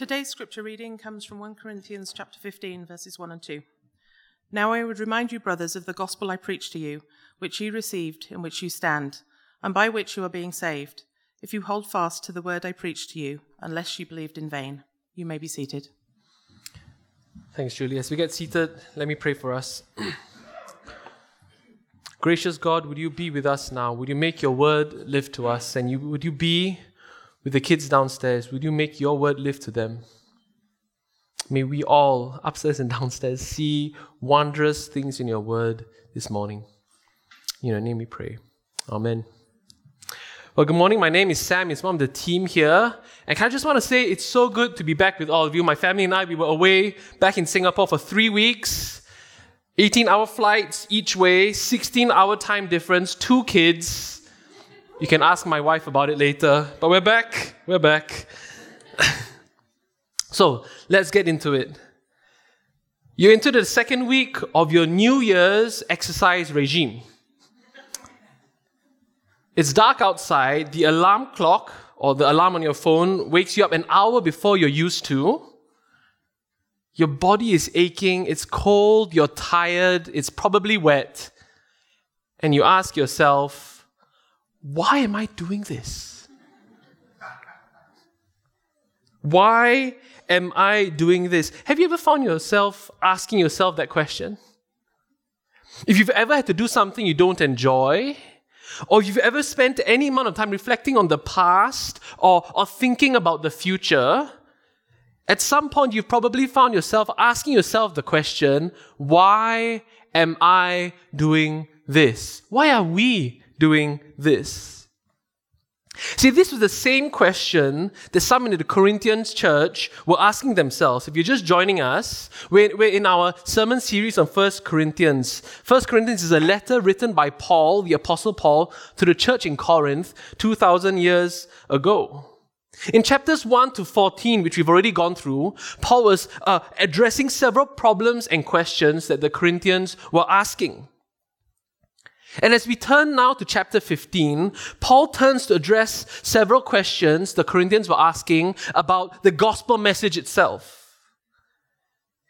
Today's scripture reading comes from 1 Corinthians chapter 15 verses 1 and 2. Now I would remind you brothers of the gospel I preached to you, which you received, in which you stand, and by which you are being saved, if you hold fast to the word I preached to you, unless you believed in vain. You may be seated. Thanks, Julie. As we get seated, let me pray for us. Gracious God, would you be with us now? Would you make your word live to us? And you, would you be with the kids downstairs, would you make your word live to them? May we all, upstairs and downstairs, see wondrous things in your word this morning. In your name we pray. Amen. Well, good morning. My name is Sam. It's one of the team here. And I just want to say it's so good to be back with all of you. My family and I, we were away back in Singapore for three weeks. 18 hour flights each way, 16 hour time difference, two kids. You can ask my wife about it later, but we're back. We're back. so let's get into it. You're into the second week of your New Year's exercise regime. It's dark outside, the alarm clock or the alarm on your phone wakes you up an hour before you're used to. Your body is aching, it's cold, you're tired, it's probably wet. And you ask yourself, why am I doing this? Why am I doing this? Have you ever found yourself asking yourself that question? If you've ever had to do something you don't enjoy, or if you've ever spent any amount of time reflecting on the past or, or thinking about the future, at some point you've probably found yourself asking yourself the question, why am I doing this? Why are we doing this? See, this was the same question that some in the Corinthians church were asking themselves. If you're just joining us, we're, we're in our sermon series on 1 Corinthians. 1 Corinthians is a letter written by Paul, the Apostle Paul, to the church in Corinth 2,000 years ago. In chapters 1 to 14, which we've already gone through, Paul was uh, addressing several problems and questions that the Corinthians were asking. And as we turn now to chapter 15, Paul turns to address several questions the Corinthians were asking about the gospel message itself.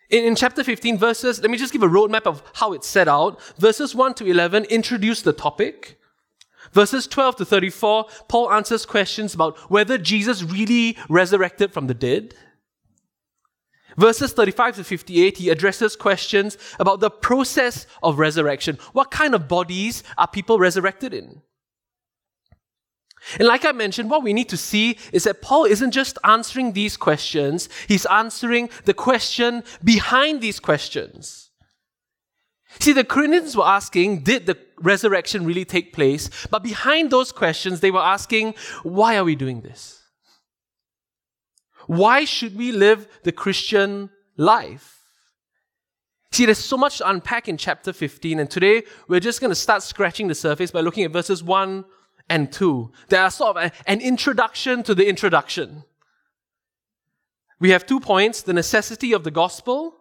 In, in, chapter 15, verses, let me just give a roadmap of how it's set out. Verses 1 to 11 introduce the topic. Verses 12 to 34, Paul answers questions about whether Jesus really resurrected from the dead. Verses 35 to 58, he addresses questions about the process of resurrection. What kind of bodies are people resurrected in? And like I mentioned, what we need to see is that Paul isn't just answering these questions, he's answering the question behind these questions. See, the Corinthians were asking, did the resurrection really take place? But behind those questions, they were asking, why are we doing this? Why should we live the Christian life? See, there's so much to unpack in chapter 15, and today we're just going to start scratching the surface by looking at verses 1 and 2. They are sort of a, an introduction to the introduction. We have two points the necessity of the gospel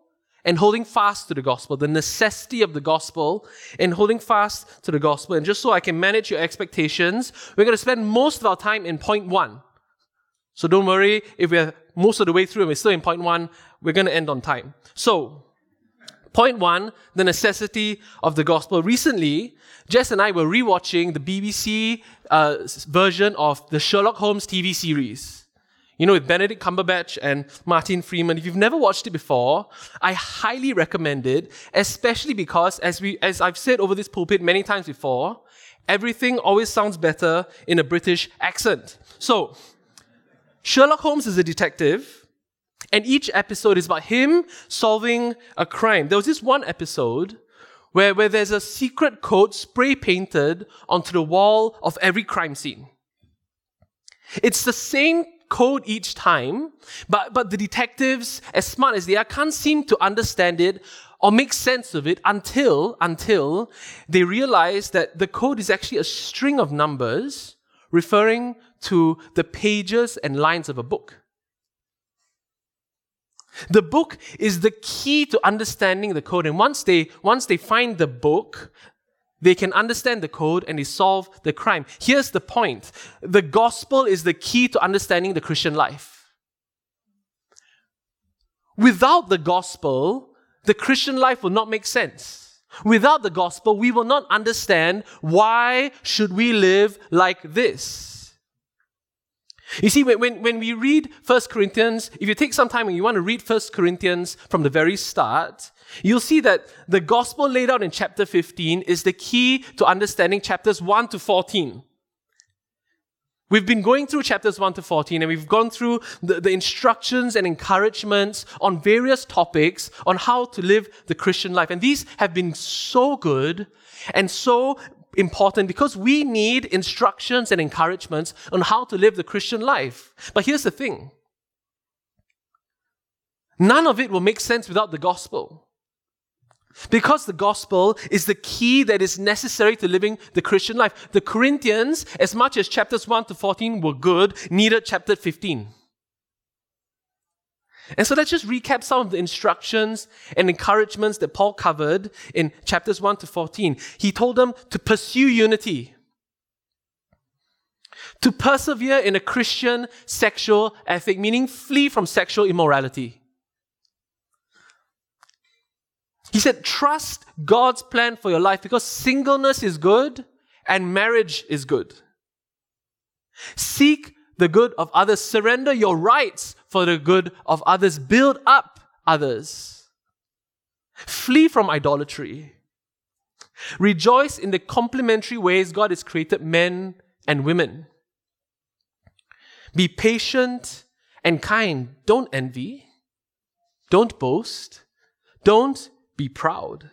and holding fast to the gospel. The necessity of the gospel and holding fast to the gospel. And just so I can manage your expectations, we're going to spend most of our time in point one. So don't worry if we're most of the way through and we're still in point one, we're going to end on time. So, point one, the necessity of the gospel. Recently, Jess and I were rewatching the BBC uh, version of the Sherlock Holmes TV series. You know, with Benedict Cumberbatch and Martin Freeman. If you've never watched it before, I highly recommend it, especially because, as we, as I've said over this pulpit many times before, everything always sounds better in a British accent. So, Sherlock Holmes is a detective, and each episode is about him solving a crime. There was this one episode where, where there's a secret code spray painted onto the wall of every crime scene. It's the same code each time, but, but the detectives, as smart as they are, can't seem to understand it or make sense of it until, until they realize that the code is actually a string of numbers referring to the pages and lines of a book. The book is the key to understanding the code. And once they, once they find the book, they can understand the code and they solve the crime. Here's the point. The gospel is the key to understanding the Christian life. without the gospel, the Christian life will not make sense. Without the gospel, we will not understand why should we live like this. You see, when, when, when we read 1 Corinthians, if you take some time and you want to read 1 Corinthians from the very start, you'll see that the gospel laid out in chapter 15 is the key to understanding chapters 1 to 14. We've been going through chapters 1 to 14 and we've gone through the, the instructions and encouragements on various topics on how to live the Christian life. And these have been so good and so important because we need instructions and encouragements on how to live the Christian life. But here's the thing none of it will make sense without the gospel. Because the gospel is the key that is necessary to living the Christian life. The Corinthians, as much as chapters 1 to 14 were good, needed chapter 15. And so let's just recap some of the instructions and encouragements that Paul covered in chapters 1 to 14. He told them to pursue unity, to persevere in a Christian sexual ethic, meaning flee from sexual immorality. He said, trust God's plan for your life because singleness is good and marriage is good. Seek the good of others. Surrender your rights for the good of others. Build up others. Flee from idolatry. Rejoice in the complementary ways God has created men and women. Be patient and kind. Don't envy. Don't boast. Don't be proud.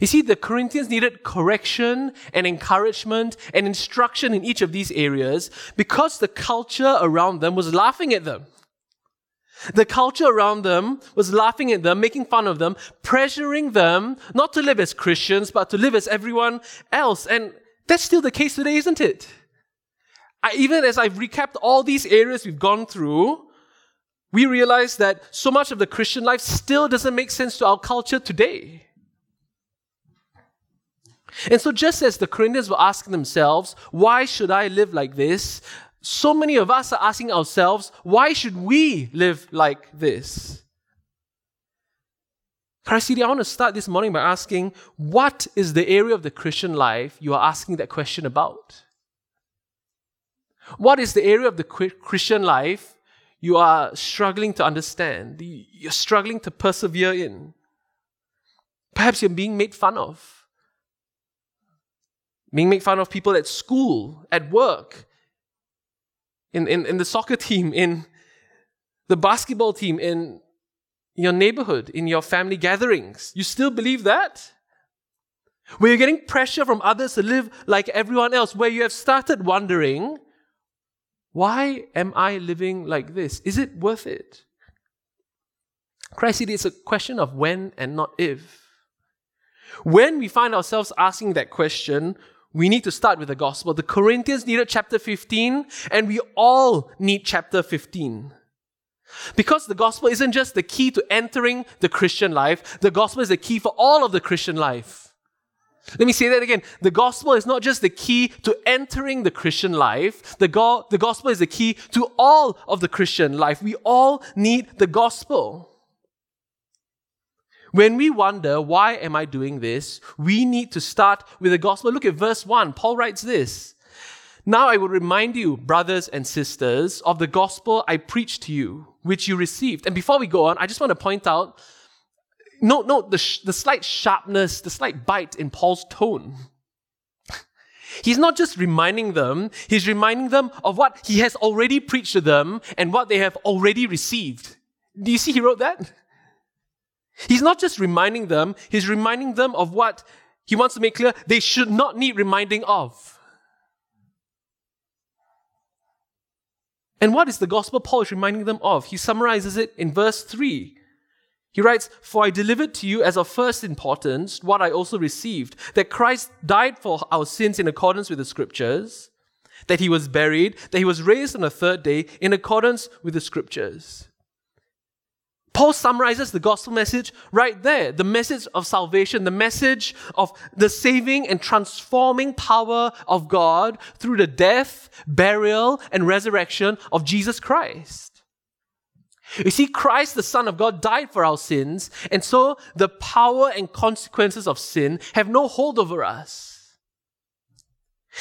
You see, the Corinthians needed correction and encouragement and instruction in each of these areas because the culture around them was laughing at them. The culture around them was laughing at them, making fun of them, pressuring them not to live as Christians, but to live as everyone else. And that's still the case today, isn't it? I, even as I've recapped all these areas we've gone through, we realize that so much of the Christian life still doesn't make sense to our culture today. And so, just as the Corinthians were asking themselves, why should I live like this? So many of us are asking ourselves, why should we live like this? Christ City, I want to start this morning by asking, what is the area of the Christian life you are asking that question about? What is the area of the Christian life you are struggling to understand, you're struggling to persevere in? Perhaps you're being made fun of being made fun of people at school, at work, in, in, in the soccer team, in the basketball team, in your neighborhood, in your family gatherings. You still believe that? Where you're getting pressure from others to live like everyone else, where you have started wondering, why am I living like this? Is it worth it? Christ, it is a question of when and not if. When we find ourselves asking that question, we need to start with the gospel. The Corinthians needed chapter 15, and we all need chapter 15. Because the gospel isn't just the key to entering the Christian life, the gospel is the key for all of the Christian life. Let me say that again. The gospel is not just the key to entering the Christian life, the, go- the gospel is the key to all of the Christian life. We all need the gospel. When we wonder, why am I doing this? We need to start with the gospel. Look at verse 1. Paul writes this. Now I will remind you, brothers and sisters, of the gospel I preached to you, which you received. And before we go on, I just want to point out, note, note the, sh- the slight sharpness, the slight bite in Paul's tone. He's not just reminding them, he's reminding them of what he has already preached to them and what they have already received. Do you see he wrote that? He's not just reminding them, he's reminding them of what he wants to make clear they should not need reminding of. And what is the gospel Paul is reminding them of? He summarizes it in verse 3. He writes, For I delivered to you as of first importance what I also received that Christ died for our sins in accordance with the scriptures, that he was buried, that he was raised on the third day in accordance with the scriptures. Paul summarizes the gospel message right there the message of salvation, the message of the saving and transforming power of God through the death, burial, and resurrection of Jesus Christ. You see, Christ, the Son of God, died for our sins, and so the power and consequences of sin have no hold over us.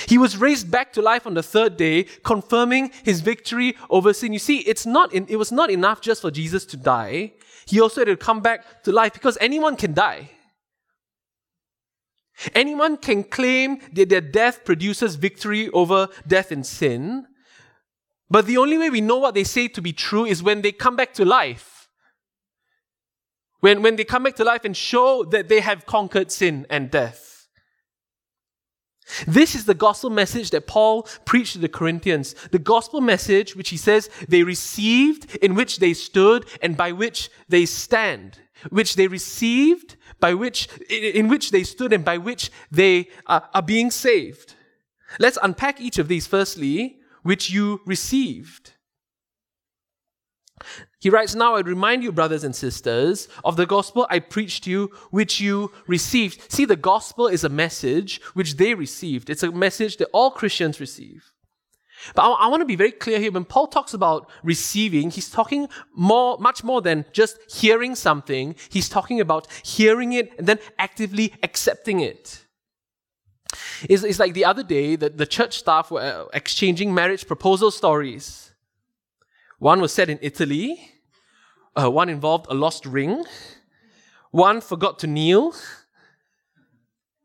He was raised back to life on the third day, confirming his victory over sin. You see, it's not in, it was not enough just for Jesus to die. He also had to come back to life because anyone can die. Anyone can claim that their death produces victory over death and sin. But the only way we know what they say to be true is when they come back to life. When, when they come back to life and show that they have conquered sin and death. This is the gospel message that Paul preached to the Corinthians. The gospel message which he says they received, in which they stood, and by which they stand. Which they received, by which, in which they stood, and by which they are, are being saved. Let's unpack each of these. Firstly, which you received. He writes, Now I remind you, brothers and sisters, of the gospel I preached to you, which you received. See, the gospel is a message which they received. It's a message that all Christians receive. But I, I want to be very clear here. When Paul talks about receiving, he's talking more, much more than just hearing something. He's talking about hearing it and then actively accepting it. It's, it's like the other day that the church staff were uh, exchanging marriage proposal stories. One was set in Italy, uh, one involved a lost ring, one forgot to kneel.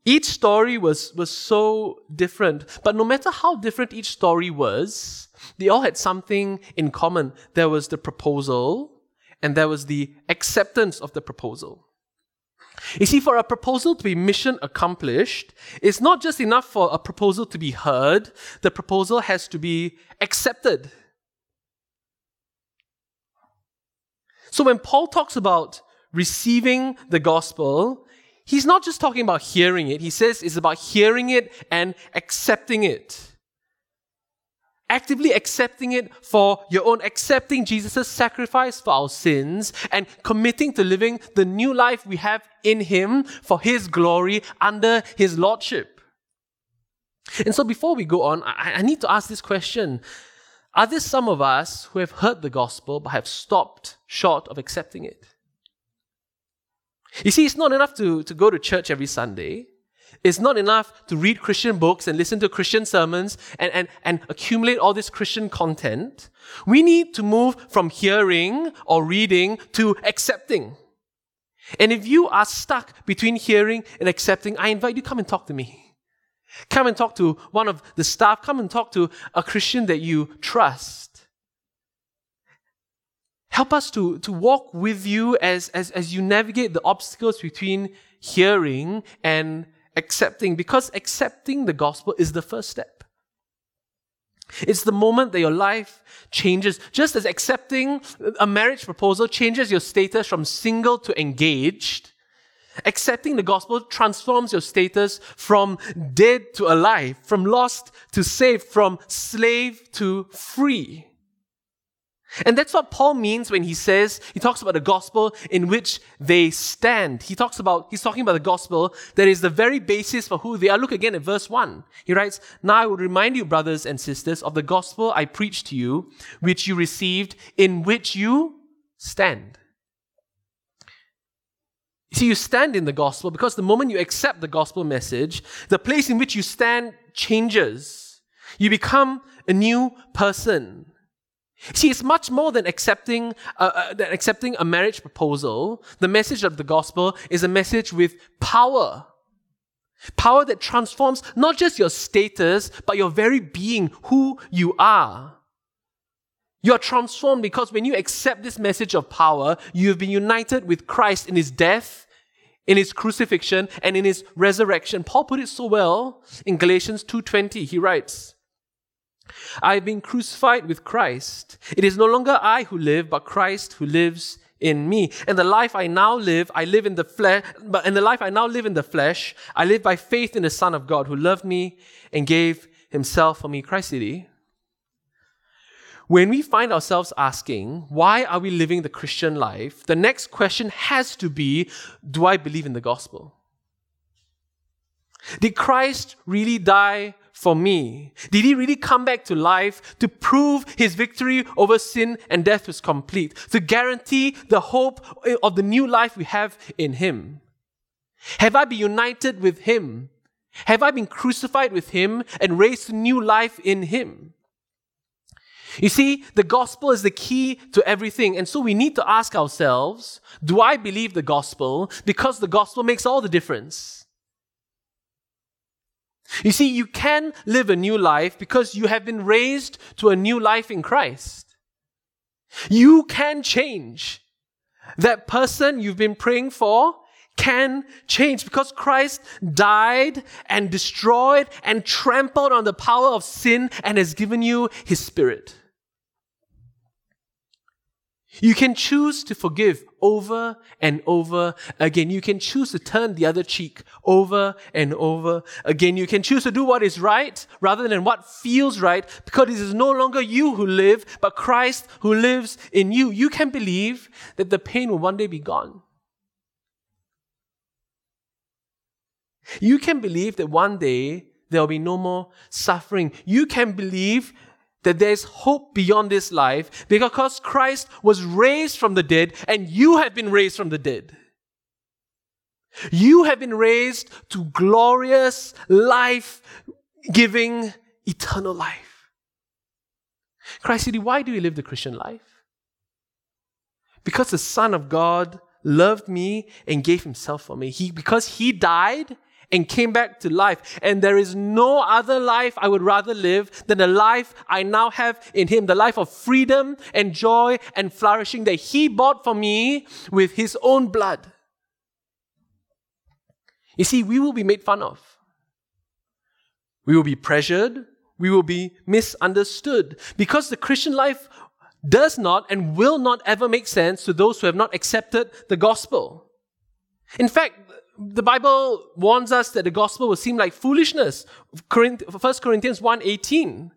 Each story was, was so different, but no matter how different each story was, they all had something in common. There was the proposal, and there was the acceptance of the proposal. You see, for a proposal to be mission accomplished, it's not just enough for a proposal to be heard, the proposal has to be accepted. So when Paul talks about receiving the gospel, he's not just talking about hearing it, he says it's about hearing it and accepting it actively accepting it for your own, accepting Jesus' sacrifice for our sins, and committing to living the new life we have in Him for His glory under His Lordship. And so before we go on, I, I need to ask this question. Are there some of us who have heard the gospel but have stopped short of accepting it? You see, it's not enough to, to go to church every Sunday. It's not enough to read Christian books and listen to Christian sermons and, and, and accumulate all this Christian content. We need to move from hearing or reading to accepting. And if you are stuck between hearing and accepting, I invite you come and talk to me. Come and talk to one of the staff. Come and talk to a Christian that you trust. Help us to, to walk with you as, as, as you navigate the obstacles between hearing and accepting because accepting the gospel is the first step. It's the moment that your life changes. Just as accepting a marriage proposal changes your status from single to engaged, accepting the gospel transforms your status from dead to alive, from lost to saved, from slave to free. And that's what Paul means when he says, he talks about the gospel in which they stand. He talks about, he's talking about the gospel that is the very basis for who they are. Look again at verse 1. He writes, Now I would remind you, brothers and sisters, of the gospel I preached to you, which you received, in which you stand. See, you stand in the gospel because the moment you accept the gospel message, the place in which you stand changes. You become a new person. See, it's much more than accepting, uh, uh, than accepting a marriage proposal. The message of the gospel is a message with power. Power that transforms not just your status, but your very being, who you are. You are transformed because when you accept this message of power, you have been united with Christ in his death, in his crucifixion, and in his resurrection. Paul put it so well in Galatians 2:20. He writes, I have been crucified with Christ. It is no longer I who live, but Christ who lives in me. And the life I now live, I live in the flesh, but in the life I now live in the flesh, I live by faith in the Son of God who loved me and gave himself for me. Christ city. When we find ourselves asking, why are we living the Christian life? The next question has to be, do I believe in the gospel? Did Christ really die for me? Did he really come back to life to prove his victory over sin and death was complete? To guarantee the hope of the new life we have in him? Have I been united with him? Have I been crucified with him and raised to new life in him? You see, the gospel is the key to everything. And so we need to ask ourselves, do I believe the gospel? Because the gospel makes all the difference. You see, you can live a new life because you have been raised to a new life in Christ. You can change. That person you've been praying for can change because Christ died and destroyed and trampled on the power of sin and has given you his spirit. You can choose to forgive over and over again. You can choose to turn the other cheek over and over again. You can choose to do what is right rather than what feels right because it is no longer you who live, but Christ who lives in you. You can believe that the pain will one day be gone. You can believe that one day there will be no more suffering. You can believe that there's hope beyond this life because Christ was raised from the dead and you have been raised from the dead. You have been raised to glorious life giving eternal life. Christ City, why do we live the Christian life? Because the Son of God loved me and gave himself for me. He, because he died and came back to life. And there is no other life I would rather live than the life I now have in Him, the life of freedom and joy and flourishing that He bought for me with His own blood. You see, we will be made fun of. We will be pressured. We will be misunderstood because the Christian life does not and will not ever make sense to those who have not accepted the gospel. In fact, the Bible warns us that the gospel will seem like foolishness. 1 Corinthians 1:18.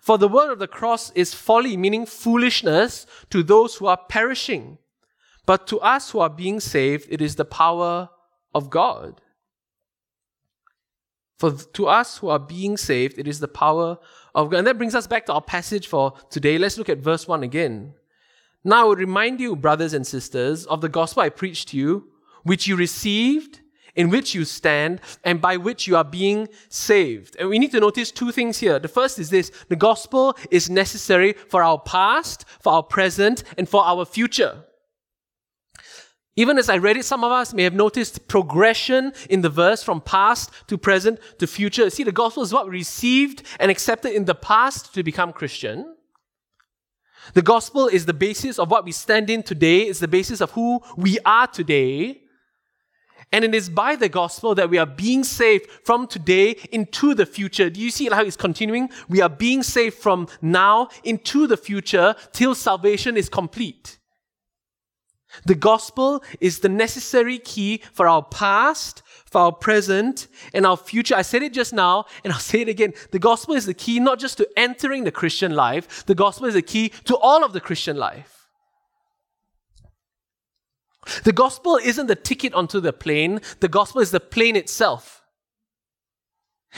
For the word of the cross is folly, meaning foolishness to those who are perishing. But to us who are being saved, it is the power of God. For to us who are being saved, it is the power of God. And that brings us back to our passage for today. Let's look at verse 1 again. Now I would remind you, brothers and sisters, of the gospel I preached to you which you received, in which you stand, and by which you are being saved. And we need to notice two things here. The first is this the gospel is necessary for our past, for our present, and for our future. Even as I read it, some of us may have noticed progression in the verse from past to present to future. See, the gospel is what we received and accepted in the past to become Christian. The gospel is the basis of what we stand in today, it's the basis of who we are today. And it is by the gospel that we are being saved from today into the future. Do you see how it's continuing? We are being saved from now into the future till salvation is complete. The gospel is the necessary key for our past, for our present, and our future. I said it just now, and I'll say it again. The gospel is the key not just to entering the Christian life, the gospel is the key to all of the Christian life. The gospel isn't the ticket onto the plane, the gospel is the plane itself.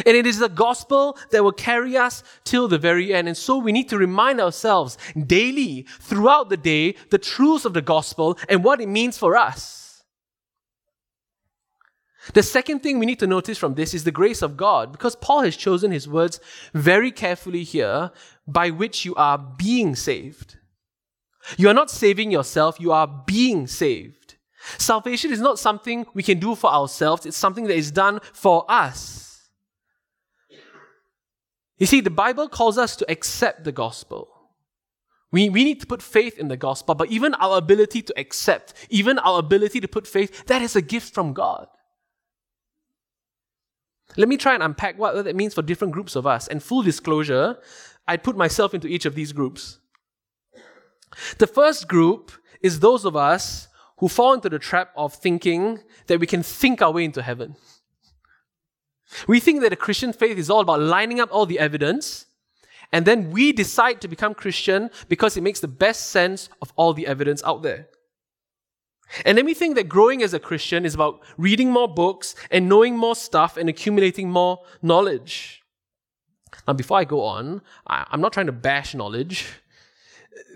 And it is the gospel that will carry us till the very end. And so we need to remind ourselves daily, throughout the day, the truths of the gospel and what it means for us. The second thing we need to notice from this is the grace of God, because Paul has chosen his words very carefully here, by which you are being saved. You are not saving yourself, you are being saved. Salvation is not something we can do for ourselves, it's something that is done for us. You see, the Bible calls us to accept the gospel. We, we need to put faith in the gospel, but even our ability to accept, even our ability to put faith, that is a gift from God. Let me try and unpack what that means for different groups of us. And full disclosure, I'd put myself into each of these groups. The first group is those of us who fall into the trap of thinking that we can think our way into heaven. We think that the Christian faith is all about lining up all the evidence, and then we decide to become Christian because it makes the best sense of all the evidence out there. And then we think that growing as a Christian is about reading more books and knowing more stuff and accumulating more knowledge. Now, before I go on, I, I'm not trying to bash knowledge.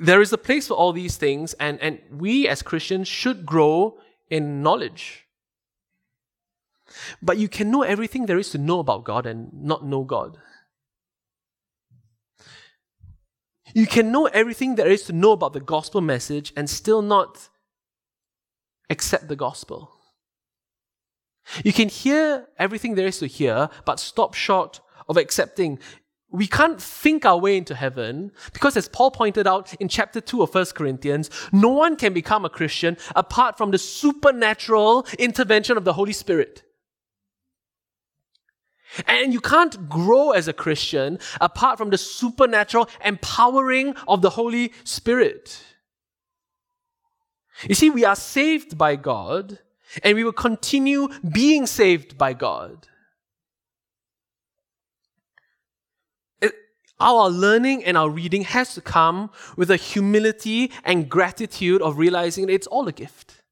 There is a place for all these things, and, and we as Christians should grow in knowledge. But you can know everything there is to know about God and not know God. You can know everything there is to know about the gospel message and still not accept the gospel. You can hear everything there is to hear, but stop short of accepting. We can't think our way into heaven because, as Paul pointed out in chapter 2 of 1 Corinthians, no one can become a Christian apart from the supernatural intervention of the Holy Spirit. And you can't grow as a Christian apart from the supernatural empowering of the Holy Spirit. You see, we are saved by God and we will continue being saved by God. Our learning and our reading has to come with a humility and gratitude of realizing it's all a gift.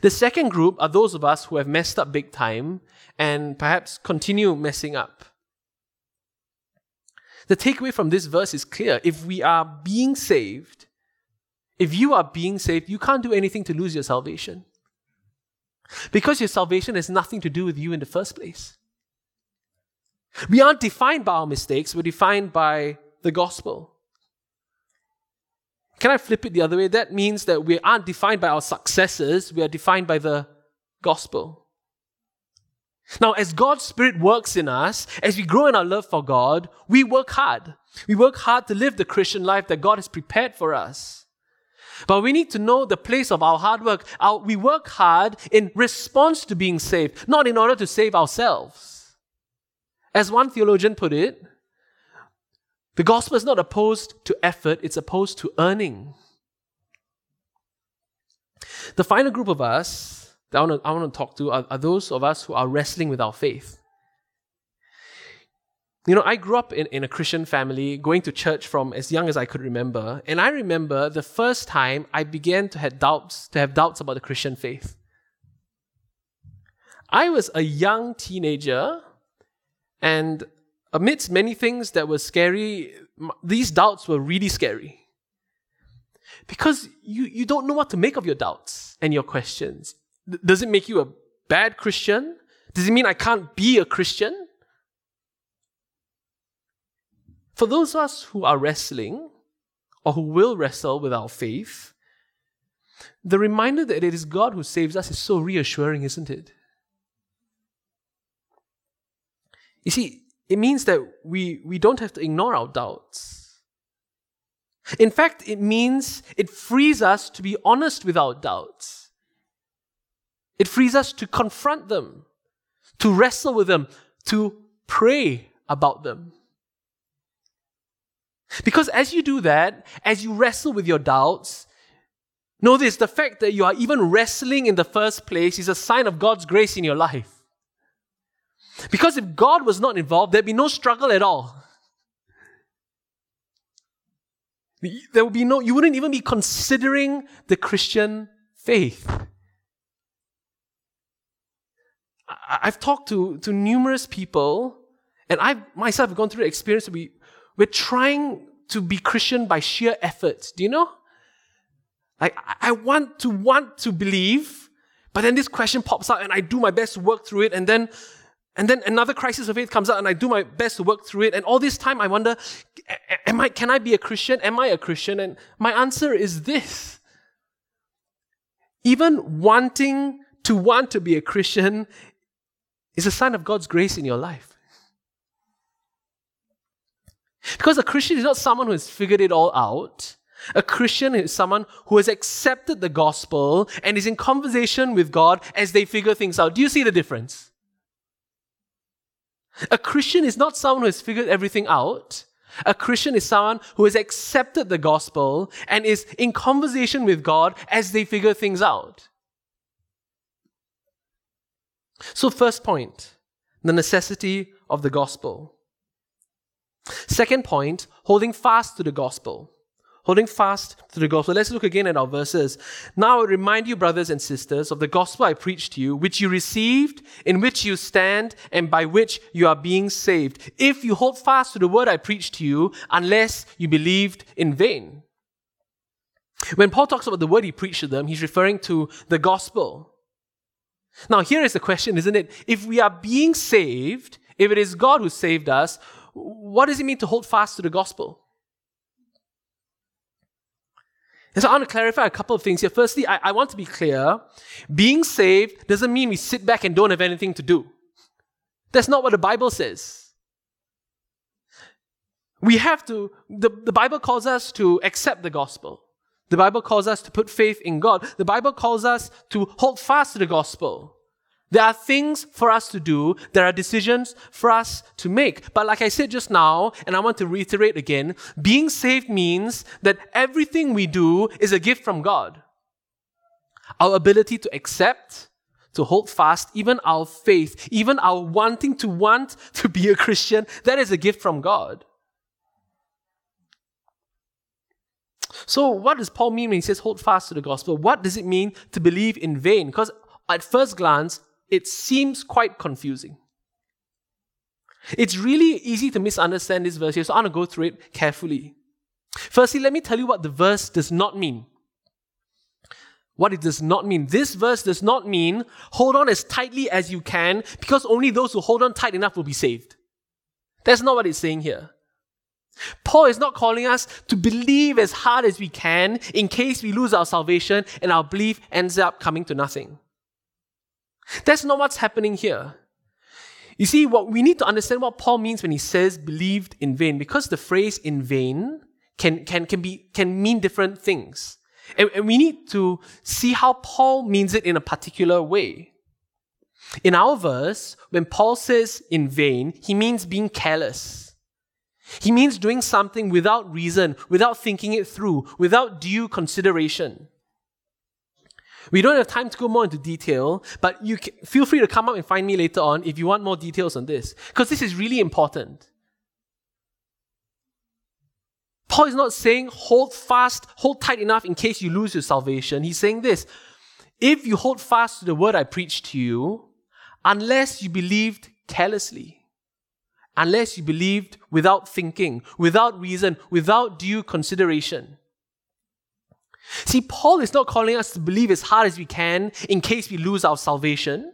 The second group are those of us who have messed up big time and perhaps continue messing up. The takeaway from this verse is clear. If we are being saved, if you are being saved, you can't do anything to lose your salvation. Because your salvation has nothing to do with you in the first place. We aren't defined by our mistakes, we're defined by the gospel. Can I flip it the other way? That means that we aren't defined by our successes, we are defined by the gospel. Now, as God's Spirit works in us, as we grow in our love for God, we work hard. We work hard to live the Christian life that God has prepared for us. But we need to know the place of our hard work. Our, we work hard in response to being saved, not in order to save ourselves. As one theologian put it, the gospel is not opposed to effort, it's opposed to earning. The final group of us that I want to, I want to talk to are, are those of us who are wrestling with our faith. You know, I grew up in, in a Christian family, going to church from as young as I could remember. And I remember the first time I began to have doubts, to have doubts about the Christian faith. I was a young teenager, and amidst many things that were scary, these doubts were really scary. Because you, you don't know what to make of your doubts and your questions. Does it make you a bad Christian? Does it mean I can't be a Christian? For those of us who are wrestling or who will wrestle with our faith, the reminder that it is God who saves us is so reassuring, isn't it? You see, it means that we, we don't have to ignore our doubts. In fact, it means it frees us to be honest with our doubts. It frees us to confront them, to wrestle with them, to pray about them. Because as you do that, as you wrestle with your doubts, know this the fact that you are even wrestling in the first place is a sign of God's grace in your life. Because if God was not involved, there'd be no struggle at all. There would be no, you wouldn't even be considering the Christian faith. I've talked to, to numerous people, and I myself have gone through the experience. We, we're trying to be Christian by sheer effort. Do you know? Like, I want to want to believe, but then this question pops up, and I do my best to work through it, and then and then another crisis of faith comes out, and I do my best to work through it. And all this time, I wonder, am I, can I be a Christian? Am I a Christian? And my answer is this. Even wanting to want to be a Christian is a sign of God's grace in your life. Because a Christian is not someone who has figured it all out. A Christian is someone who has accepted the gospel and is in conversation with God as they figure things out. Do you see the difference? A Christian is not someone who has figured everything out. A Christian is someone who has accepted the gospel and is in conversation with God as they figure things out. So, first point, the necessity of the gospel. Second point, holding fast to the gospel. Holding fast to the gospel. Let's look again at our verses. Now I remind you, brothers and sisters, of the gospel I preached to you, which you received, in which you stand, and by which you are being saved. If you hold fast to the word I preached to you, unless you believed in vain. When Paul talks about the word he preached to them, he's referring to the gospel. Now, here is the question, isn't it? If we are being saved, if it is God who saved us, what does it mean to hold fast to the gospel? And so I want to clarify a couple of things here. Firstly, I, I want to be clear. Being saved doesn't mean we sit back and don't have anything to do. That's not what the Bible says. We have to, the, the Bible calls us to accept the gospel. The Bible calls us to put faith in God. The Bible calls us to hold fast to the gospel. There are things for us to do. There are decisions for us to make. But like I said just now, and I want to reiterate again, being saved means that everything we do is a gift from God. Our ability to accept, to hold fast, even our faith, even our wanting to want to be a Christian, that is a gift from God. So, what does Paul mean when he says hold fast to the gospel? What does it mean to believe in vain? Because at first glance, it seems quite confusing. It's really easy to misunderstand this verse here, so I'm going to go through it carefully. Firstly, let me tell you what the verse does not mean. What it does not mean. This verse does not mean hold on as tightly as you can because only those who hold on tight enough will be saved. That's not what it's saying here. Paul is not calling us to believe as hard as we can in case we lose our salvation and our belief ends up coming to nothing. That's not what's happening here. You see, what we need to understand what Paul means when he says believed in vain, because the phrase in vain can, can, can, be, can mean different things. And, and we need to see how Paul means it in a particular way. In our verse, when Paul says in vain, he means being careless. He means doing something without reason, without thinking it through, without due consideration. We don't have time to go more into detail, but you can, feel free to come up and find me later on if you want more details on this, because this is really important. Paul is not saying hold fast, hold tight enough in case you lose your salvation. He's saying this if you hold fast to the word I preached to you, unless you believed carelessly, unless you believed without thinking, without reason, without due consideration. See, Paul is not calling us to believe as hard as we can in case we lose our salvation.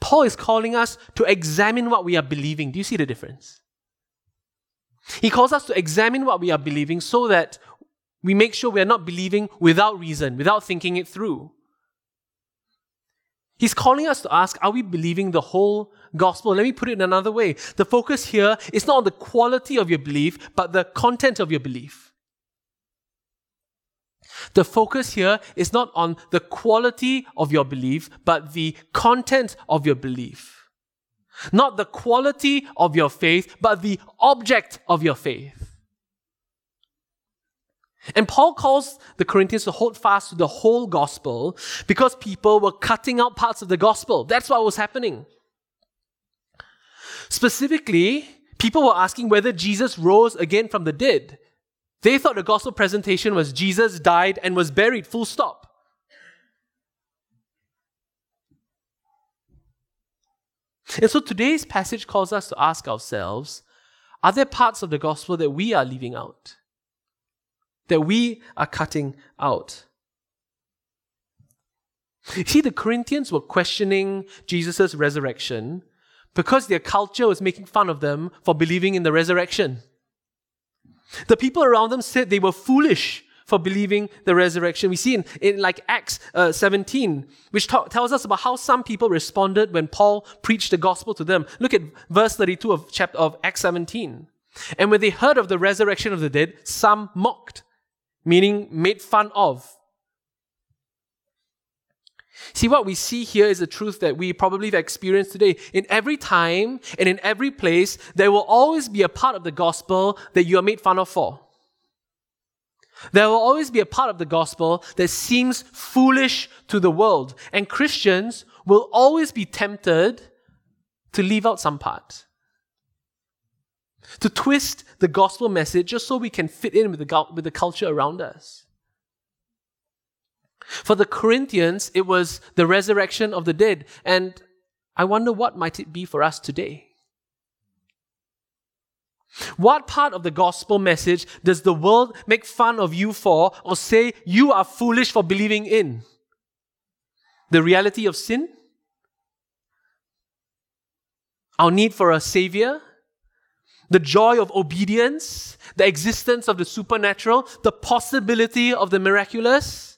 Paul is calling us to examine what we are believing. Do you see the difference? He calls us to examine what we are believing so that we make sure we are not believing without reason, without thinking it through. He's calling us to ask, are we believing the whole gospel? Let me put it in another way. The focus here is not on the quality of your belief, but the content of your belief. The focus here is not on the quality of your belief, but the content of your belief. Not the quality of your faith, but the object of your faith. And Paul calls the Corinthians to hold fast to the whole gospel because people were cutting out parts of the gospel. That's what was happening. Specifically, people were asking whether Jesus rose again from the dead. They thought the gospel presentation was Jesus died and was buried, full stop. And so today's passage calls us to ask ourselves are there parts of the gospel that we are leaving out? That we are cutting out? See, the Corinthians were questioning Jesus' resurrection because their culture was making fun of them for believing in the resurrection. The people around them said they were foolish for believing the resurrection. We see in, in like Acts uh, 17, which ta- tells us about how some people responded when Paul preached the gospel to them. Look at verse 32 of chapter of Acts 17. And when they heard of the resurrection of the dead, some mocked, meaning made fun of. See, what we see here is a truth that we probably have experienced today. In every time and in every place, there will always be a part of the gospel that you are made fun of for. There will always be a part of the gospel that seems foolish to the world. And Christians will always be tempted to leave out some part. to twist the gospel message just so we can fit in with the, with the culture around us. For the Corinthians, it was the resurrection of the dead. And I wonder what might it be for us today? What part of the gospel message does the world make fun of you for or say you are foolish for believing in? The reality of sin? Our need for a savior? The joy of obedience? The existence of the supernatural? The possibility of the miraculous?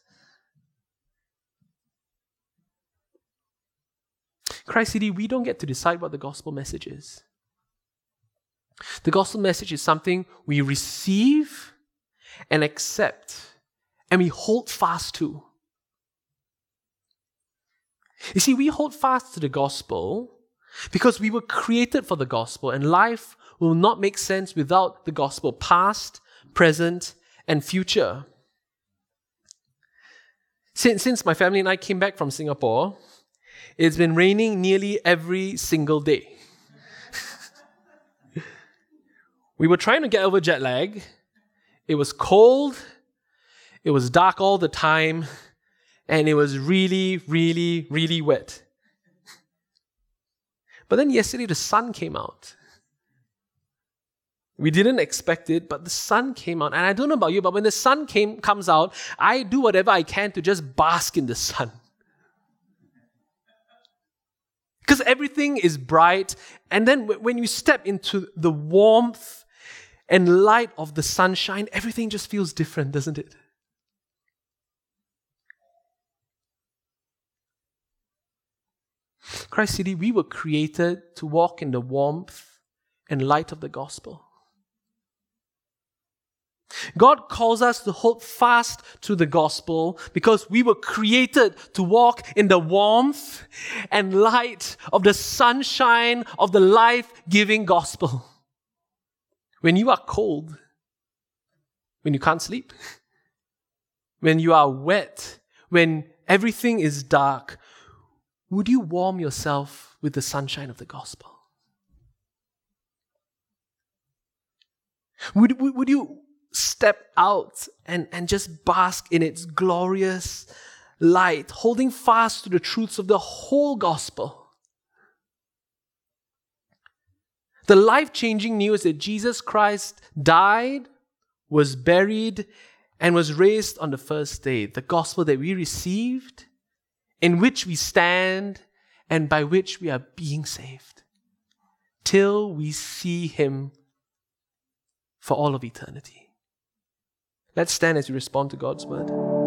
Christ City, we don't get to decide what the gospel message is. The gospel message is something we receive and accept and we hold fast to. You see, we hold fast to the gospel because we were created for the gospel and life will not make sense without the gospel, past, present, and future. Since, since my family and I came back from Singapore, it's been raining nearly every single day. we were trying to get over jet lag. It was cold, it was dark all the time, and it was really, really, really wet. But then yesterday the sun came out. We didn't expect it, but the sun came out. And I don't know about you, but when the sun came, comes out, I do whatever I can to just bask in the sun. Because everything is bright. And then when you step into the warmth and light of the sunshine, everything just feels different, doesn't it? Christ City, we were created to walk in the warmth and light of the gospel. God calls us to hold fast to the gospel because we were created to walk in the warmth and light of the sunshine of the life giving gospel. When you are cold, when you can't sleep, when you are wet, when everything is dark, would you warm yourself with the sunshine of the gospel? Would, would, would you step out and, and just bask in its glorious light, holding fast to the truths of the whole gospel. The life changing news that Jesus Christ died, was buried, and was raised on the first day. The gospel that we received, in which we stand, and by which we are being saved. Till we see Him for all of eternity. Let's stand as we respond to God's word.